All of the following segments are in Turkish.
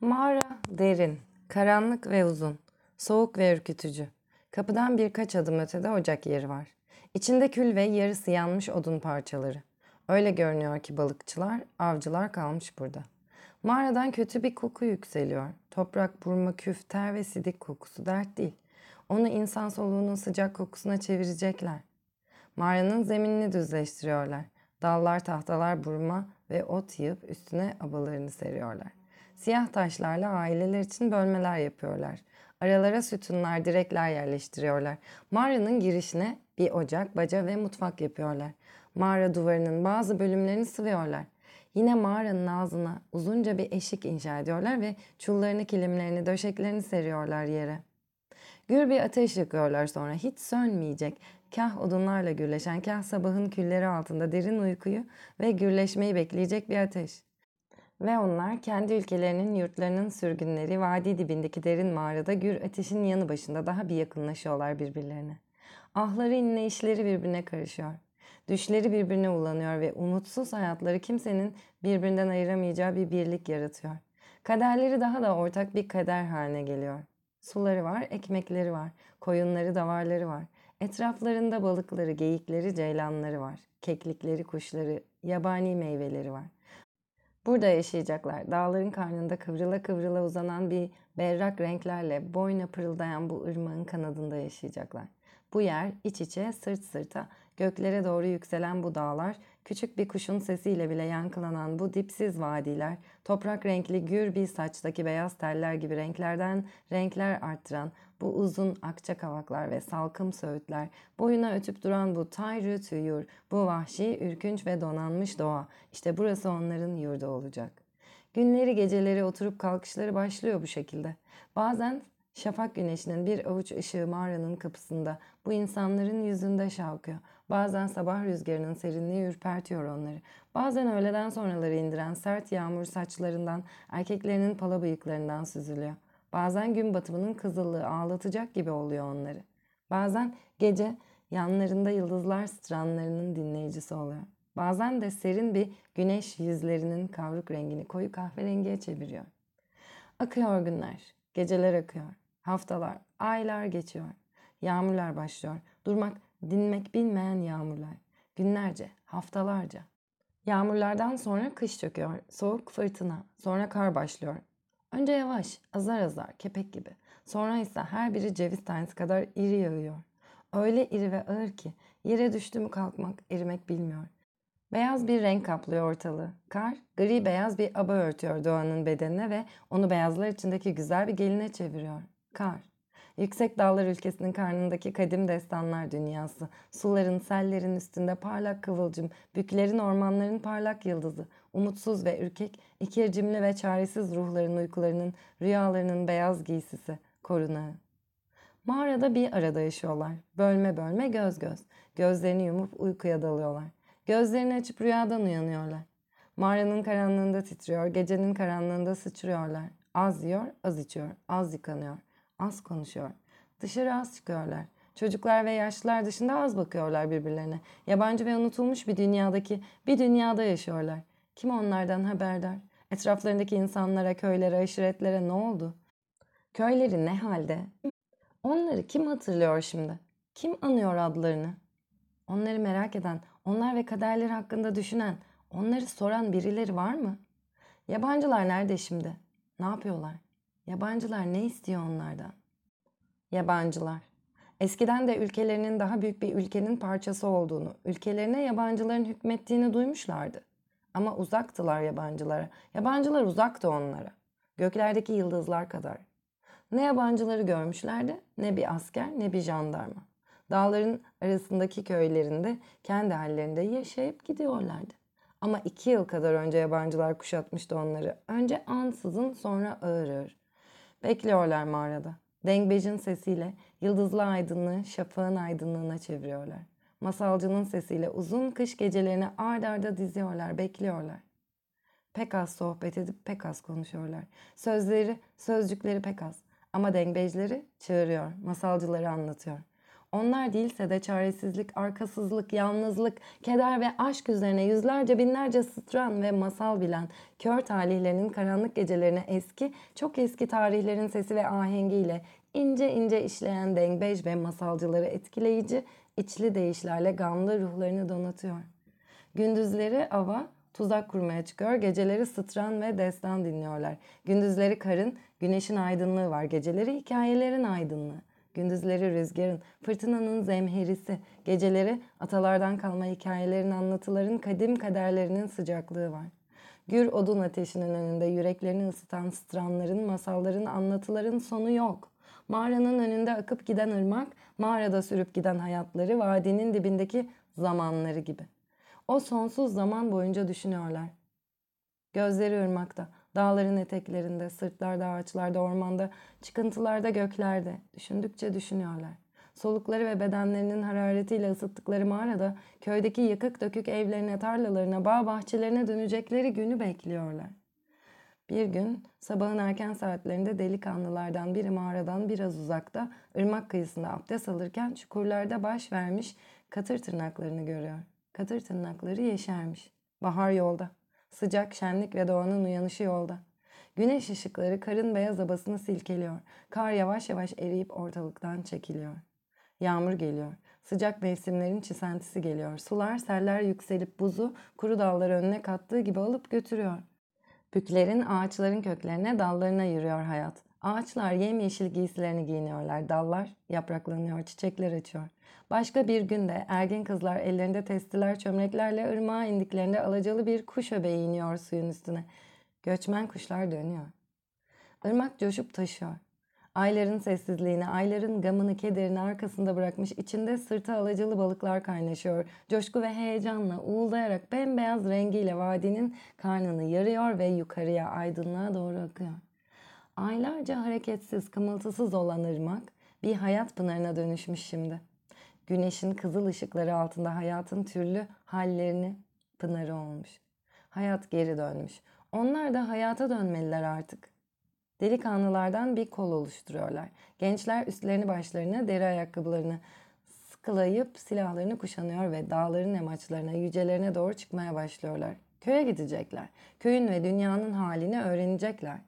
Mağara derin, karanlık ve uzun, soğuk ve ürkütücü. Kapıdan birkaç adım ötede ocak yeri var. İçinde kül ve yarısı yanmış odun parçaları. Öyle görünüyor ki balıkçılar, avcılar kalmış burada. Mağaradan kötü bir koku yükseliyor. Toprak, burma, küf, ter ve sidik kokusu dert değil. Onu insan soluğunun sıcak kokusuna çevirecekler. Mağaranın zeminini düzleştiriyorlar. Dallar, tahtalar, burma ve ot yığıp üstüne abalarını seriyorlar. Siyah taşlarla aileler için bölmeler yapıyorlar. Aralara sütunlar, direkler yerleştiriyorlar. Mağaranın girişine bir ocak, baca ve mutfak yapıyorlar. Mağara duvarının bazı bölümlerini sıvıyorlar. Yine mağaranın ağzına uzunca bir eşik inşa ediyorlar ve çullarını, kilimlerini, döşeklerini seriyorlar yere. Gür bir ateş yakıyorlar sonra hiç sönmeyecek. Kah odunlarla gürleşen, kah sabahın külleri altında derin uykuyu ve gürleşmeyi bekleyecek bir ateş. Ve onlar kendi ülkelerinin yurtlarının sürgünleri vadi dibindeki derin mağarada gür ateşin yanı başında daha bir yakınlaşıyorlar birbirlerine. Ahları inleyişleri birbirine karışıyor. Düşleri birbirine ulanıyor ve umutsuz hayatları kimsenin birbirinden ayıramayacağı bir birlik yaratıyor. Kaderleri daha da ortak bir kader haline geliyor. Suları var, ekmekleri var, koyunları, davarları var. Etraflarında balıkları, geyikleri, ceylanları var. Keklikleri, kuşları, yabani meyveleri var. Burada yaşayacaklar. Dağların karnında kıvrıla kıvrıla uzanan bir berrak renklerle boyna pırıldayan bu ırmağın kanadında yaşayacaklar. Bu yer iç içe sırt sırta göklere doğru yükselen bu dağlar, küçük bir kuşun sesiyle bile yankılanan bu dipsiz vadiler, toprak renkli gür bir saçtaki beyaz teller gibi renklerden renkler arttıran bu uzun akça kavaklar ve salkım söğütler, boyuna ötüp duran bu tayrı tüyür, bu vahşi, ürkünç ve donanmış doğa, işte burası onların yurdu olacak. Günleri geceleri oturup kalkışları başlıyor bu şekilde. Bazen şafak güneşinin bir avuç ışığı mağaranın kapısında bu insanların yüzünde şavkıyor. Bazen sabah rüzgarının serinliği ürpertiyor onları. Bazen öğleden sonraları indiren sert yağmur saçlarından, erkeklerinin pala bıyıklarından süzülüyor. Bazen gün batımının kızıllığı ağlatacak gibi oluyor onları. Bazen gece yanlarında yıldızlar stranlarının dinleyicisi oluyor. Bazen de serin bir güneş yüzlerinin kavruk rengini koyu kahverengiye çeviriyor. Akıyor günler, geceler akıyor, haftalar, aylar geçiyor. Yağmurlar başlıyor. Durmak, dinmek bilmeyen yağmurlar. Günlerce, haftalarca. Yağmurlardan sonra kış çöküyor. Soğuk fırtına. Sonra kar başlıyor. Önce yavaş, azar azar, kepek gibi. Sonra ise her biri ceviz tanesi kadar iri yağıyor. Öyle iri ve ağır ki yere düştü mü kalkmak, erimek bilmiyor. Beyaz bir renk kaplıyor ortalığı. Kar, gri beyaz bir aba örtüyor doğanın bedenine ve onu beyazlar içindeki güzel bir geline çeviriyor. Kar. Yüksek dağlar ülkesinin karnındaki kadim destanlar dünyası, suların, sellerin üstünde parlak kıvılcım, büklerin, ormanların parlak yıldızı, umutsuz ve ürkek, ikircimli ve çaresiz ruhların uykularının, rüyalarının beyaz giysisi, korunağı. Mağarada bir arada yaşıyorlar. Bölme bölme göz göz. Gözlerini yumup uykuya dalıyorlar. Gözlerini açıp rüyadan uyanıyorlar. Mağaranın karanlığında titriyor, gecenin karanlığında sıçrıyorlar. Az yiyor, az içiyor, az yıkanıyor, az konuşuyor. Dışarı az çıkıyorlar. Çocuklar ve yaşlılar dışında az bakıyorlar birbirlerine. Yabancı ve unutulmuş bir dünyadaki bir dünyada yaşıyorlar. Kim onlardan haberdar? Etraflarındaki insanlara, köylere, aşiretlere ne oldu? Köyleri ne halde? Onları kim hatırlıyor şimdi? Kim anıyor adlarını? Onları merak eden, onlar ve kaderleri hakkında düşünen, onları soran birileri var mı? Yabancılar nerede şimdi? Ne yapıyorlar? Yabancılar ne istiyor onlardan? Yabancılar. Eskiden de ülkelerinin daha büyük bir ülkenin parçası olduğunu, ülkelerine yabancıların hükmettiğini duymuşlardı. Ama uzaktılar yabancılara. Yabancılar uzaktı onlara. Göklerdeki yıldızlar kadar. Ne yabancıları görmüşlerdi, ne bir asker, ne bir jandarma. Dağların arasındaki köylerinde kendi hallerinde yaşayıp gidiyorlardı. Ama iki yıl kadar önce yabancılar kuşatmıştı onları. Önce ansızın sonra ağır ağır. Bekliyorlar mağarada. Dengbej'in sesiyle yıldızlı aydınlığı şafağın aydınlığına çeviriyorlar. Masalcının sesiyle uzun kış gecelerini ard arda diziyorlar, bekliyorlar. Pek az sohbet edip pek az konuşuyorlar. Sözleri, sözcükleri pek az. Ama dengbejleri çağırıyor, masalcıları anlatıyor. Onlar değilse de çaresizlik, arkasızlık, yalnızlık, keder ve aşk üzerine yüzlerce binlerce sıtran ve masal bilen kör talihlerinin karanlık gecelerine eski, çok eski tarihlerin sesi ve ahengiyle ince ince işleyen dengbej ve masalcıları etkileyici, içli deyişlerle gamlı ruhlarını donatıyor. Gündüzleri ava, tuzak kurmaya çıkıyor. Geceleri sıtran ve destan dinliyorlar. Gündüzleri karın, güneşin aydınlığı var. Geceleri hikayelerin aydınlığı. Gündüzleri rüzgarın, fırtınanın zemherisi. Geceleri atalardan kalma hikayelerin, anlatıların, kadim kaderlerinin sıcaklığı var. Gür odun ateşinin önünde yüreklerini ısıtan stranların, masalların, anlatıların sonu yok. Mağaranın önünde akıp giden ırmak, mağarada sürüp giden hayatları, vadinin dibindeki zamanları gibi. O sonsuz zaman boyunca düşünüyorlar. Gözleri ırmakta, dağların eteklerinde, sırtlarda, ağaçlarda, ormanda, çıkıntılarda, göklerde. Düşündükçe düşünüyorlar. Solukları ve bedenlerinin hararetiyle ısıttıkları mağarada, köydeki yıkık dökük evlerine, tarlalarına, bağ bahçelerine dönecekleri günü bekliyorlar. Bir gün sabahın erken saatlerinde delikanlılardan biri mağaradan biraz uzakta ırmak kıyısında abdest alırken çukurlarda baş vermiş katır tırnaklarını görüyor. Katır tırnakları yeşermiş. Bahar yolda. Sıcak, şenlik ve doğanın uyanışı yolda. Güneş ışıkları karın beyaz abasını silkeliyor. Kar yavaş yavaş eriyip ortalıktan çekiliyor. Yağmur geliyor. Sıcak mevsimlerin çisentisi geliyor. Sular, seller yükselip buzu kuru dalları önüne kattığı gibi alıp götürüyor. Büklerin ağaçların köklerine, dallarına yürüyor hayat. Ağaçlar yemyeşil giysilerini giyiniyorlar. Dallar yapraklanıyor, çiçekler açıyor. Başka bir günde ergin kızlar ellerinde testiler, çömleklerle ırmağa indiklerinde alacalı bir kuş öbeği iniyor suyun üstüne. Göçmen kuşlar dönüyor. Irmak coşup taşıyor. Ayların sessizliğini, ayların gamını, kederini arkasında bırakmış, içinde sırtı alacalı balıklar kaynaşıyor. Coşku ve heyecanla uğuldayarak bembeyaz rengiyle vadinin karnını yarıyor ve yukarıya, aydınlığa doğru akıyor. Aylarca hareketsiz, kımıltısız olan ırmak bir hayat pınarına dönüşmüş şimdi. Güneşin kızıl ışıkları altında hayatın türlü hallerini pınarı olmuş. Hayat geri dönmüş. Onlar da hayata dönmeliler artık. Delikanlılardan bir kol oluşturuyorlar. Gençler üstlerini başlarına, deri ayakkabılarını sıkılayıp silahlarını kuşanıyor ve dağların emaçlarına, yücelerine doğru çıkmaya başlıyorlar. Köye gidecekler. Köyün ve dünyanın halini öğrenecekler.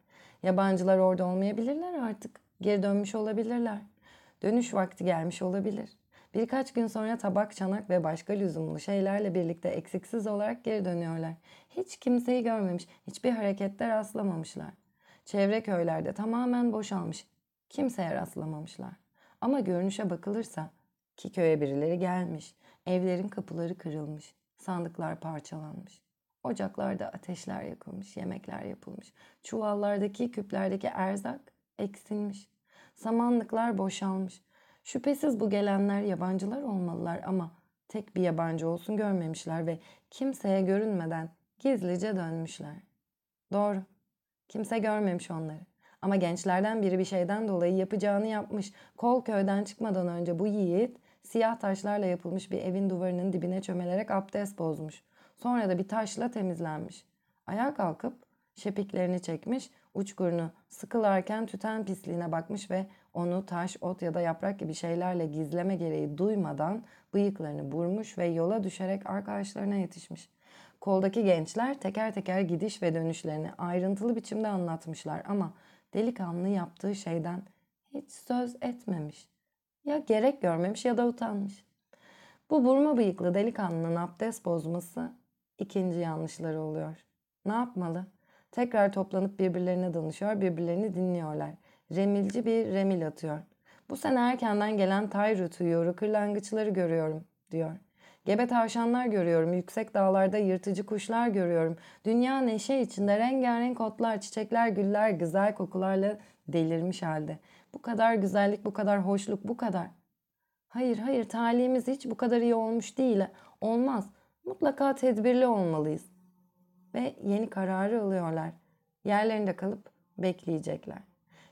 Yabancılar orada olmayabilirler artık. Geri dönmüş olabilirler. Dönüş vakti gelmiş olabilir. Birkaç gün sonra tabak, çanak ve başka lüzumlu şeylerle birlikte eksiksiz olarak geri dönüyorlar. Hiç kimseyi görmemiş, hiçbir harekette rastlamamışlar. Çevre köylerde tamamen boşalmış. Kimseye rastlamamışlar. Ama görünüşe bakılırsa ki köye birileri gelmiş. Evlerin kapıları kırılmış. Sandıklar parçalanmış. Ocaklarda ateşler yakılmış, yemekler yapılmış. Çuvallardaki, küplerdeki erzak eksilmiş. Samanlıklar boşalmış. Şüphesiz bu gelenler yabancılar olmalılar ama tek bir yabancı olsun görmemişler ve kimseye görünmeden gizlice dönmüşler. Doğru. Kimse görmemiş onları. Ama gençlerden biri bir şeyden dolayı yapacağını yapmış. Kol köyden çıkmadan önce bu yiğit siyah taşlarla yapılmış bir evin duvarının dibine çömelerek abdest bozmuş. Sonra da bir taşla temizlenmiş. Ayağa kalkıp şepiklerini çekmiş, uçkurunu sıkılarken tüten pisliğine bakmış ve onu taş, ot ya da yaprak gibi şeylerle gizleme gereği duymadan bıyıklarını burmuş ve yola düşerek arkadaşlarına yetişmiş. Koldaki gençler teker teker gidiş ve dönüşlerini ayrıntılı biçimde anlatmışlar ama delikanlı yaptığı şeyden hiç söz etmemiş. Ya gerek görmemiş ya da utanmış. Bu burma bıyıklı delikanlının abdest bozması ikinci yanlışları oluyor. Ne yapmalı? Tekrar toplanıp birbirlerine danışıyor, birbirlerini dinliyorlar. Remilci bir remil atıyor. Bu sene erkenden gelen Tayrut uyuyoru, kırlangıçları görüyorum, diyor. Gebe tavşanlar görüyorum, yüksek dağlarda yırtıcı kuşlar görüyorum. Dünya neşe içinde rengarenk otlar, çiçekler, güller, güzel kokularla delirmiş halde. Bu kadar güzellik, bu kadar hoşluk, bu kadar. Hayır, hayır, talihimiz hiç bu kadar iyi olmuş değil. Olmaz. Mutlaka tedbirli olmalıyız. Ve yeni kararı alıyorlar. Yerlerinde kalıp bekleyecekler.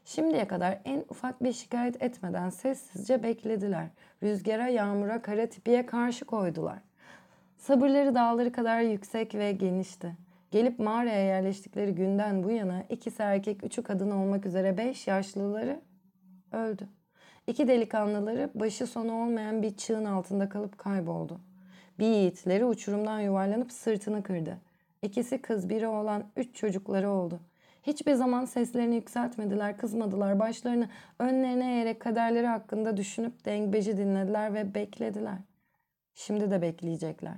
Şimdiye kadar en ufak bir şikayet etmeden sessizce beklediler. Rüzgara, yağmura, kara tipiye karşı koydular. Sabırları dağları kadar yüksek ve genişti. Gelip mağaraya yerleştikleri günden bu yana ikisi erkek, üçü kadın olmak üzere beş yaşlıları öldü. İki delikanlıları başı sonu olmayan bir çığın altında kalıp kayboldu. Bir yiğitleri uçurumdan yuvarlanıp sırtını kırdı. İkisi kız biri olan üç çocukları oldu. Hiçbir zaman seslerini yükseltmediler, kızmadılar. Başlarını önlerine eğerek kaderleri hakkında düşünüp dengbeci dinlediler ve beklediler. Şimdi de bekleyecekler.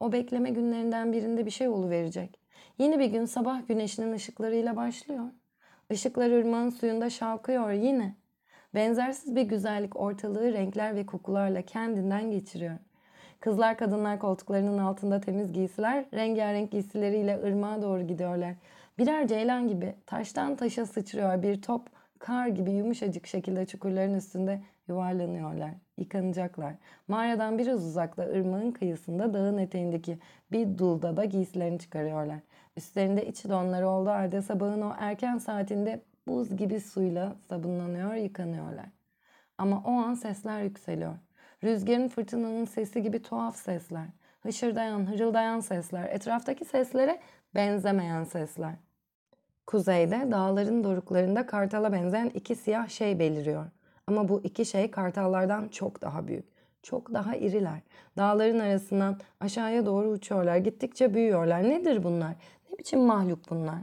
O bekleme günlerinden birinde bir şey verecek. Yeni bir gün sabah güneşinin ışıklarıyla başlıyor. Işıklar ırmağın suyunda şalkıyor yine. Benzersiz bir güzellik ortalığı renkler ve kokularla kendinden geçiriyor. Kızlar kadınlar koltuklarının altında temiz giysiler, rengarenk giysileriyle ırmağa doğru gidiyorlar. Birer ceylan gibi taştan taşa sıçrıyor bir top, kar gibi yumuşacık şekilde çukurların üstünde yuvarlanıyorlar, yıkanacaklar. Mağaradan biraz uzakta ırmağın kıyısında dağın eteğindeki bir dulda da giysilerini çıkarıyorlar. Üstlerinde iç donları olduğu halde sabahın o erken saatinde buz gibi suyla sabunlanıyor, yıkanıyorlar. Ama o an sesler yükseliyor. Rüzgarın fırtınanın sesi gibi tuhaf sesler. Hışırdayan, hırıldayan sesler. Etraftaki seslere benzemeyen sesler. Kuzeyde dağların doruklarında kartala benzeyen iki siyah şey beliriyor. Ama bu iki şey kartallardan çok daha büyük. Çok daha iriler. Dağların arasından aşağıya doğru uçuyorlar. Gittikçe büyüyorlar. Nedir bunlar? Ne biçim mahluk bunlar?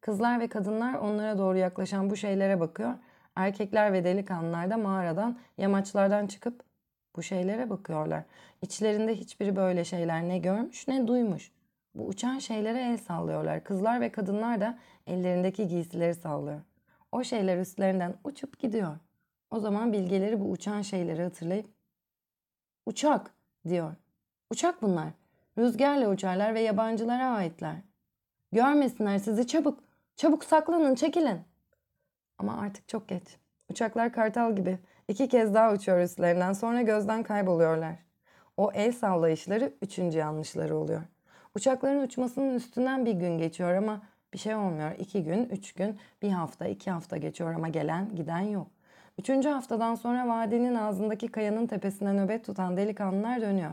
Kızlar ve kadınlar onlara doğru yaklaşan bu şeylere bakıyor. Erkekler ve delikanlılar da mağaradan, yamaçlardan çıkıp bu şeylere bakıyorlar. İçlerinde hiçbiri böyle şeyler ne görmüş ne duymuş. Bu uçan şeylere el sallıyorlar. Kızlar ve kadınlar da ellerindeki giysileri sallıyor. O şeyler üstlerinden uçup gidiyor. O zaman bilgeleri bu uçan şeyleri hatırlayıp uçak diyor. Uçak bunlar. Rüzgarla uçarlar ve yabancılara aitler. Görmesinler sizi çabuk. Çabuk saklanın, çekilin. Ama artık çok geç. Uçaklar kartal gibi iki kez daha uçuyor üstlerinden sonra gözden kayboluyorlar. O el sallayışları üçüncü yanlışları oluyor. Uçakların uçmasının üstünden bir gün geçiyor ama bir şey olmuyor. İki gün, üç gün, bir hafta, iki hafta geçiyor ama gelen giden yok. Üçüncü haftadan sonra vadinin ağzındaki kayanın tepesine nöbet tutan delikanlılar dönüyor.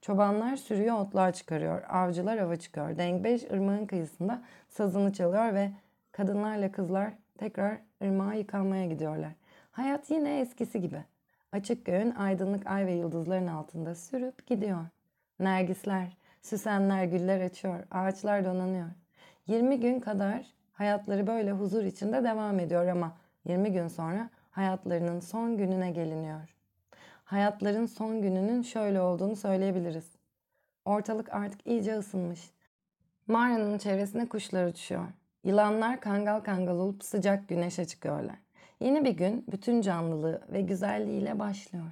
Çobanlar sürüyor otlar çıkarıyor. Avcılar ava çıkıyor. Dengbeş ırmağın kıyısında sazını çalıyor ve kadınlarla kızlar tekrar ırmağa yıkanmaya gidiyorlar. Hayat yine eskisi gibi. Açık göğün aydınlık ay ve yıldızların altında sürüp gidiyor. Nergisler, süsenler güller açıyor, ağaçlar donanıyor. 20 gün kadar hayatları böyle huzur içinde devam ediyor ama 20 gün sonra hayatlarının son gününe geliniyor. Hayatların son gününün şöyle olduğunu söyleyebiliriz. Ortalık artık iyice ısınmış. Mağaranın çevresine kuşlar uçuyor. Yılanlar kangal kangal olup sıcak güneşe çıkıyorlar. Yeni bir gün bütün canlılığı ve güzelliğiyle başlıyor.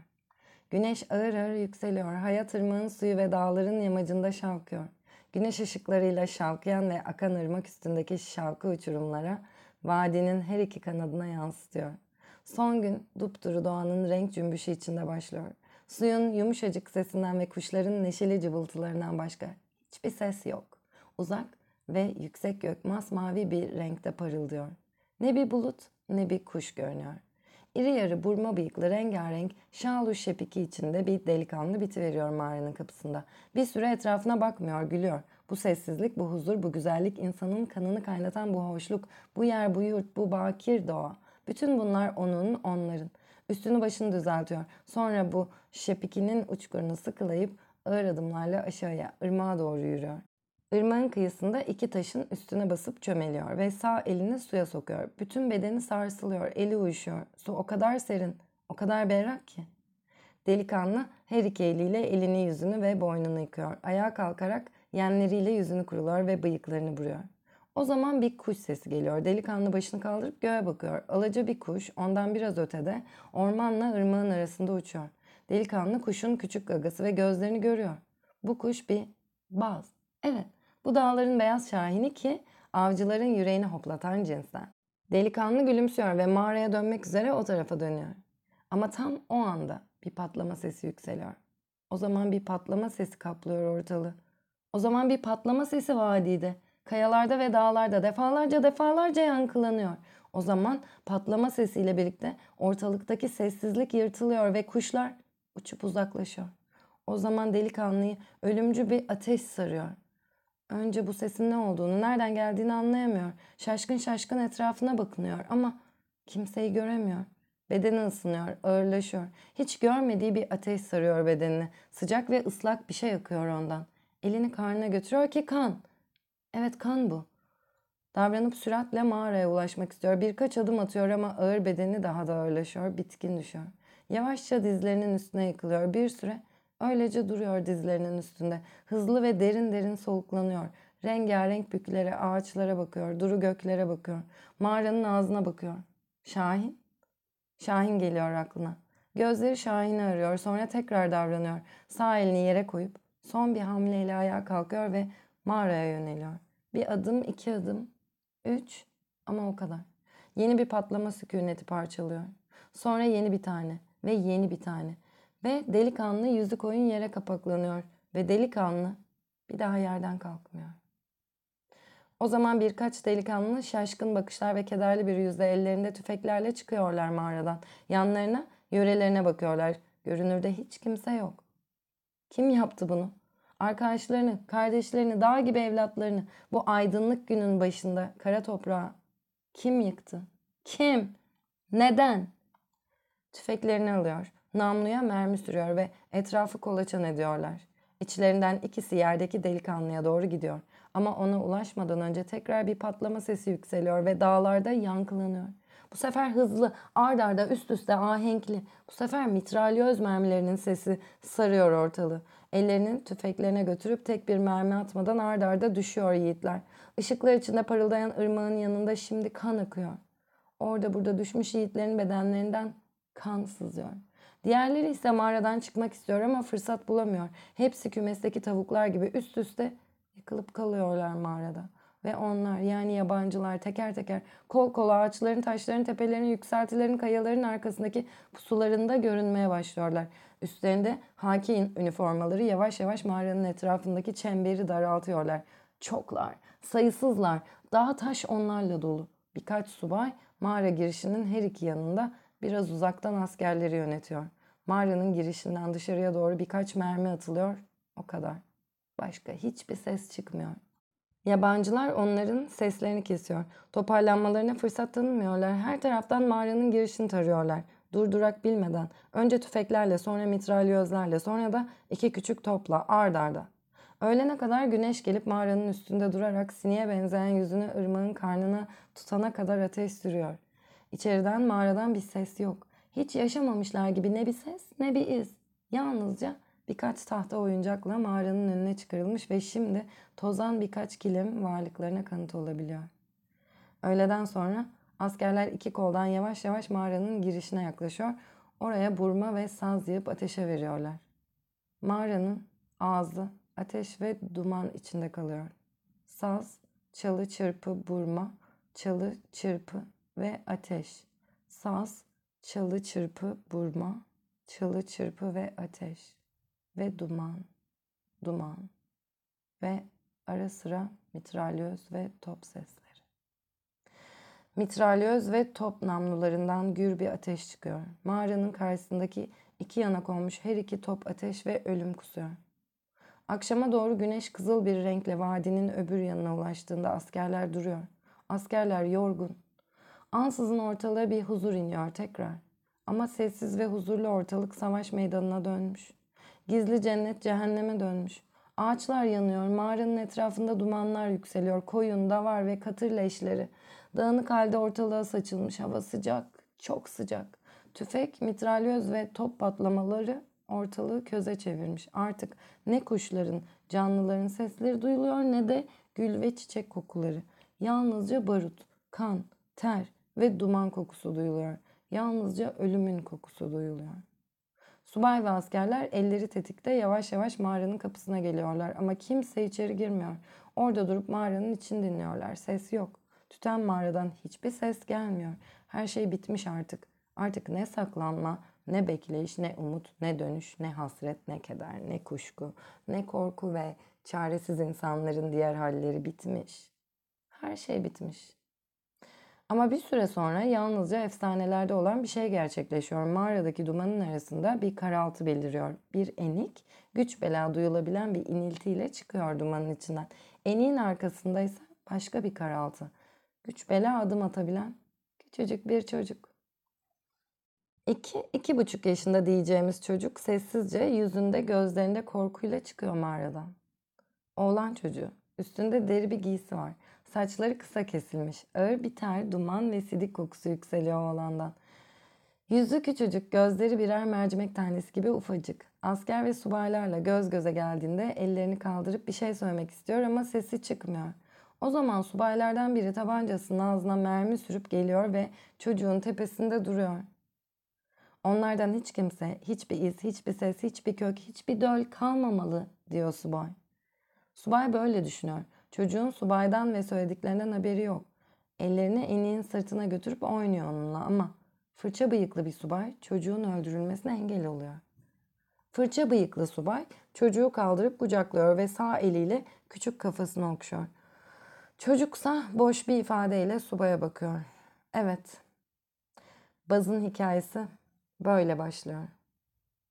Güneş ağır ağır yükseliyor. Hayat ırmağın suyu ve dağların yamacında şalkıyor. Güneş ışıklarıyla şalkıyan ve akan ırmak üstündeki şalkı uçurumlara vadinin her iki kanadına yansıtıyor. Son gün dupduru doğanın renk cümbüşü içinde başlıyor. Suyun yumuşacık sesinden ve kuşların neşeli cıvıltılarından başka hiçbir ses yok. Uzak ve yüksek gök masmavi bir renkte parıldıyor. Ne bir bulut ne bir kuş görünüyor. İri yarı burma bıyıklı rengarenk şalu şepiki içinde bir delikanlı bitiveriyor mağaranın kapısında. Bir süre etrafına bakmıyor, gülüyor. Bu sessizlik, bu huzur, bu güzellik, insanın kanını kaynatan bu hoşluk, bu yer, bu yurt, bu bakir doğa. Bütün bunlar onun, onların. Üstünü başını düzeltiyor. Sonra bu şepikinin uçkurunu sıkılayıp ağır adımlarla aşağıya, ırmağa doğru yürüyor. Irmağın kıyısında iki taşın üstüne basıp çömeliyor ve sağ elini suya sokuyor. Bütün bedeni sarsılıyor, eli uyuşuyor. Su o kadar serin, o kadar berrak ki. Delikanlı her iki eliyle elini yüzünü ve boynunu yıkıyor. Ayağa kalkarak yenleriyle yüzünü kuruluyor ve bıyıklarını vuruyor. O zaman bir kuş sesi geliyor. Delikanlı başını kaldırıp göğe bakıyor. Alaca bir kuş ondan biraz ötede ormanla ırmağın arasında uçuyor. Delikanlı kuşun küçük gagası ve gözlerini görüyor. Bu kuş bir baz. Evet bu dağların beyaz şahini ki avcıların yüreğini hoplatan cinsten. Delikanlı gülümsüyor ve mağaraya dönmek üzere o tarafa dönüyor. Ama tam o anda bir patlama sesi yükseliyor. O zaman bir patlama sesi kaplıyor ortalığı. O zaman bir patlama sesi vadide, kayalarda ve dağlarda defalarca defalarca yankılanıyor. O zaman patlama sesiyle birlikte ortalıktaki sessizlik yırtılıyor ve kuşlar uçup uzaklaşıyor. O zaman delikanlıyı ölümcü bir ateş sarıyor. Önce bu sesin ne olduğunu, nereden geldiğini anlayamıyor. Şaşkın şaşkın etrafına bakınıyor ama kimseyi göremiyor. Bedeni ısınıyor, ağırlaşıyor. Hiç görmediği bir ateş sarıyor bedenini. Sıcak ve ıslak bir şey akıyor ondan. Elini karnına götürüyor ki kan. Evet kan bu. Davranıp süratle mağaraya ulaşmak istiyor. Birkaç adım atıyor ama ağır bedeni daha da ağırlaşıyor, bitkin düşüyor. Yavaşça dizlerinin üstüne yıkılıyor. Bir süre öylece duruyor dizlerinin üstünde. Hızlı ve derin derin soluklanıyor. Rengarenk büklere, ağaçlara bakıyor. Duru göklere bakıyor. Mağaranın ağzına bakıyor. Şahin? Şahin geliyor aklına. Gözleri Şahin'i arıyor. Sonra tekrar davranıyor. Sağ elini yere koyup son bir hamleyle ayağa kalkıyor ve mağaraya yöneliyor. Bir adım, iki adım, üç ama o kadar. Yeni bir patlama sükuneti parçalıyor. Sonra yeni bir tane ve yeni bir tane. Ve delikanlı yüzü koyun yere kapaklanıyor. Ve delikanlı bir daha yerden kalkmıyor. O zaman birkaç delikanlı şaşkın bakışlar ve kederli bir yüzle ellerinde tüfeklerle çıkıyorlar mağaradan. Yanlarına, yörelerine bakıyorlar. Görünürde hiç kimse yok. Kim yaptı bunu? Arkadaşlarını, kardeşlerini, dağ gibi evlatlarını bu aydınlık günün başında kara toprağa kim yıktı? Kim? Neden? Tüfeklerini alıyor. Namluya mermi sürüyor ve etrafı kolaçan ediyorlar. İçlerinden ikisi yerdeki delikanlıya doğru gidiyor. Ama ona ulaşmadan önce tekrar bir patlama sesi yükseliyor ve dağlarda yankılanıyor. Bu sefer hızlı, ard arda üst üste ahenkli. Bu sefer mitralyöz mermilerinin sesi sarıyor ortalığı. Ellerinin tüfeklerine götürüp tek bir mermi atmadan ard arda düşüyor yiğitler. Işıklar içinde parıldayan ırmağın yanında şimdi kan akıyor. Orada burada düşmüş yiğitlerin bedenlerinden kan sızıyor. Diğerleri ise mağaradan çıkmak istiyor ama fırsat bulamıyor. Hepsi kümesteki tavuklar gibi üst üste yıkılıp kalıyorlar mağarada. Ve onlar yani yabancılar teker teker kol kola ağaçların, taşların, tepelerin, yükseltilerin, kayaların arkasındaki pusularında görünmeye başlıyorlar. Üstlerinde hakin üniformaları yavaş yavaş mağaranın etrafındaki çemberi daraltıyorlar. Çoklar, sayısızlar, dağ taş onlarla dolu. Birkaç subay mağara girişinin her iki yanında biraz uzaktan askerleri yönetiyor. Mağaranın girişinden dışarıya doğru birkaç mermi atılıyor. O kadar. Başka hiçbir ses çıkmıyor. Yabancılar onların seslerini kesiyor. Toparlanmalarına fırsat tanımıyorlar. Her taraftan mağaranın girişini tarıyorlar. Durdurak bilmeden. Önce tüfeklerle, sonra mitralyözlerle, sonra da iki küçük topla ard arda. Öğlene kadar güneş gelip mağaranın üstünde durarak sineğe benzeyen yüzünü ırmağın karnına tutana kadar ateş sürüyor. İçeriden mağaradan bir ses yok. Hiç yaşamamışlar gibi ne bir ses ne bir iz. Yalnızca birkaç tahta oyuncakla mağaranın önüne çıkarılmış ve şimdi tozan birkaç kilim varlıklarına kanıt olabiliyor. Öğleden sonra askerler iki koldan yavaş yavaş mağaranın girişine yaklaşıyor. Oraya burma ve saz yığıp ateşe veriyorlar. Mağaranın ağzı ateş ve duman içinde kalıyor. Saz, çalı, çırpı, burma, çalı, çırpı ve ateş. Saz, çalı, çırpı, burma, çalı, çırpı ve ateş. Ve duman, duman ve ara sıra mitralyöz ve top sesleri. Mitralyöz ve top namlularından gür bir ateş çıkıyor. Mağaranın karşısındaki iki yana konmuş her iki top ateş ve ölüm kusuyor. Akşama doğru güneş kızıl bir renkle vadinin öbür yanına ulaştığında askerler duruyor. Askerler yorgun. Ansızın ortalığa bir huzur iniyor tekrar. Ama sessiz ve huzurlu ortalık savaş meydanına dönmüş. Gizli cennet cehenneme dönmüş. Ağaçlar yanıyor, mağaranın etrafında dumanlar yükseliyor, koyun, davar ve katır leşleri. Dağınık halde ortalığa saçılmış, hava sıcak, çok sıcak. Tüfek, mitralyöz ve top patlamaları ortalığı köze çevirmiş. Artık ne kuşların, canlıların sesleri duyuluyor ne de gül ve çiçek kokuları. Yalnızca barut, kan, ter ve duman kokusu duyuluyor. Yalnızca ölümün kokusu duyuluyor. Subay ve askerler elleri tetikte yavaş yavaş mağaranın kapısına geliyorlar ama kimse içeri girmiyor. Orada durup mağaranın içini dinliyorlar. Ses yok. Tüten mağaradan hiçbir ses gelmiyor. Her şey bitmiş artık. Artık ne saklanma, ne bekleyiş, ne umut, ne dönüş, ne hasret, ne keder, ne kuşku, ne korku ve çaresiz insanların diğer halleri bitmiş. Her şey bitmiş. Ama bir süre sonra yalnızca efsanelerde olan bir şey gerçekleşiyor. Mağaradaki dumanın arasında bir karaltı beliriyor. Bir enik, güç bela duyulabilen bir iniltiyle çıkıyor dumanın içinden. Eniğin arkasında ise başka bir karaltı. Güç bela adım atabilen küçücük bir çocuk. İki, iki buçuk yaşında diyeceğimiz çocuk sessizce yüzünde gözlerinde korkuyla çıkıyor mağaradan. Oğlan çocuğu. Üstünde deri bir giysi var. Saçları kısa kesilmiş. Ağır bir ter, duman ve sidik kokusu yükseliyor oğlandan. Yüzü küçücük, gözleri birer mercimek tanesi gibi ufacık. Asker ve subaylarla göz göze geldiğinde ellerini kaldırıp bir şey söylemek istiyor ama sesi çıkmıyor. O zaman subaylardan biri tabancasının ağzına mermi sürüp geliyor ve çocuğun tepesinde duruyor. Onlardan hiç kimse, hiçbir iz, hiçbir ses, hiçbir kök, hiçbir döl kalmamalı diyor subay. Subay böyle düşünüyor. Çocuğun subaydan ve söylediklerinden haberi yok. Ellerini eniğin sırtına götürüp oynuyor onunla ama fırça bıyıklı bir subay çocuğun öldürülmesine engel oluyor. Fırça bıyıklı subay çocuğu kaldırıp kucaklıyor ve sağ eliyle küçük kafasını okşuyor. Çocuksa boş bir ifadeyle subaya bakıyor. Evet. Baz'ın hikayesi böyle başlıyor.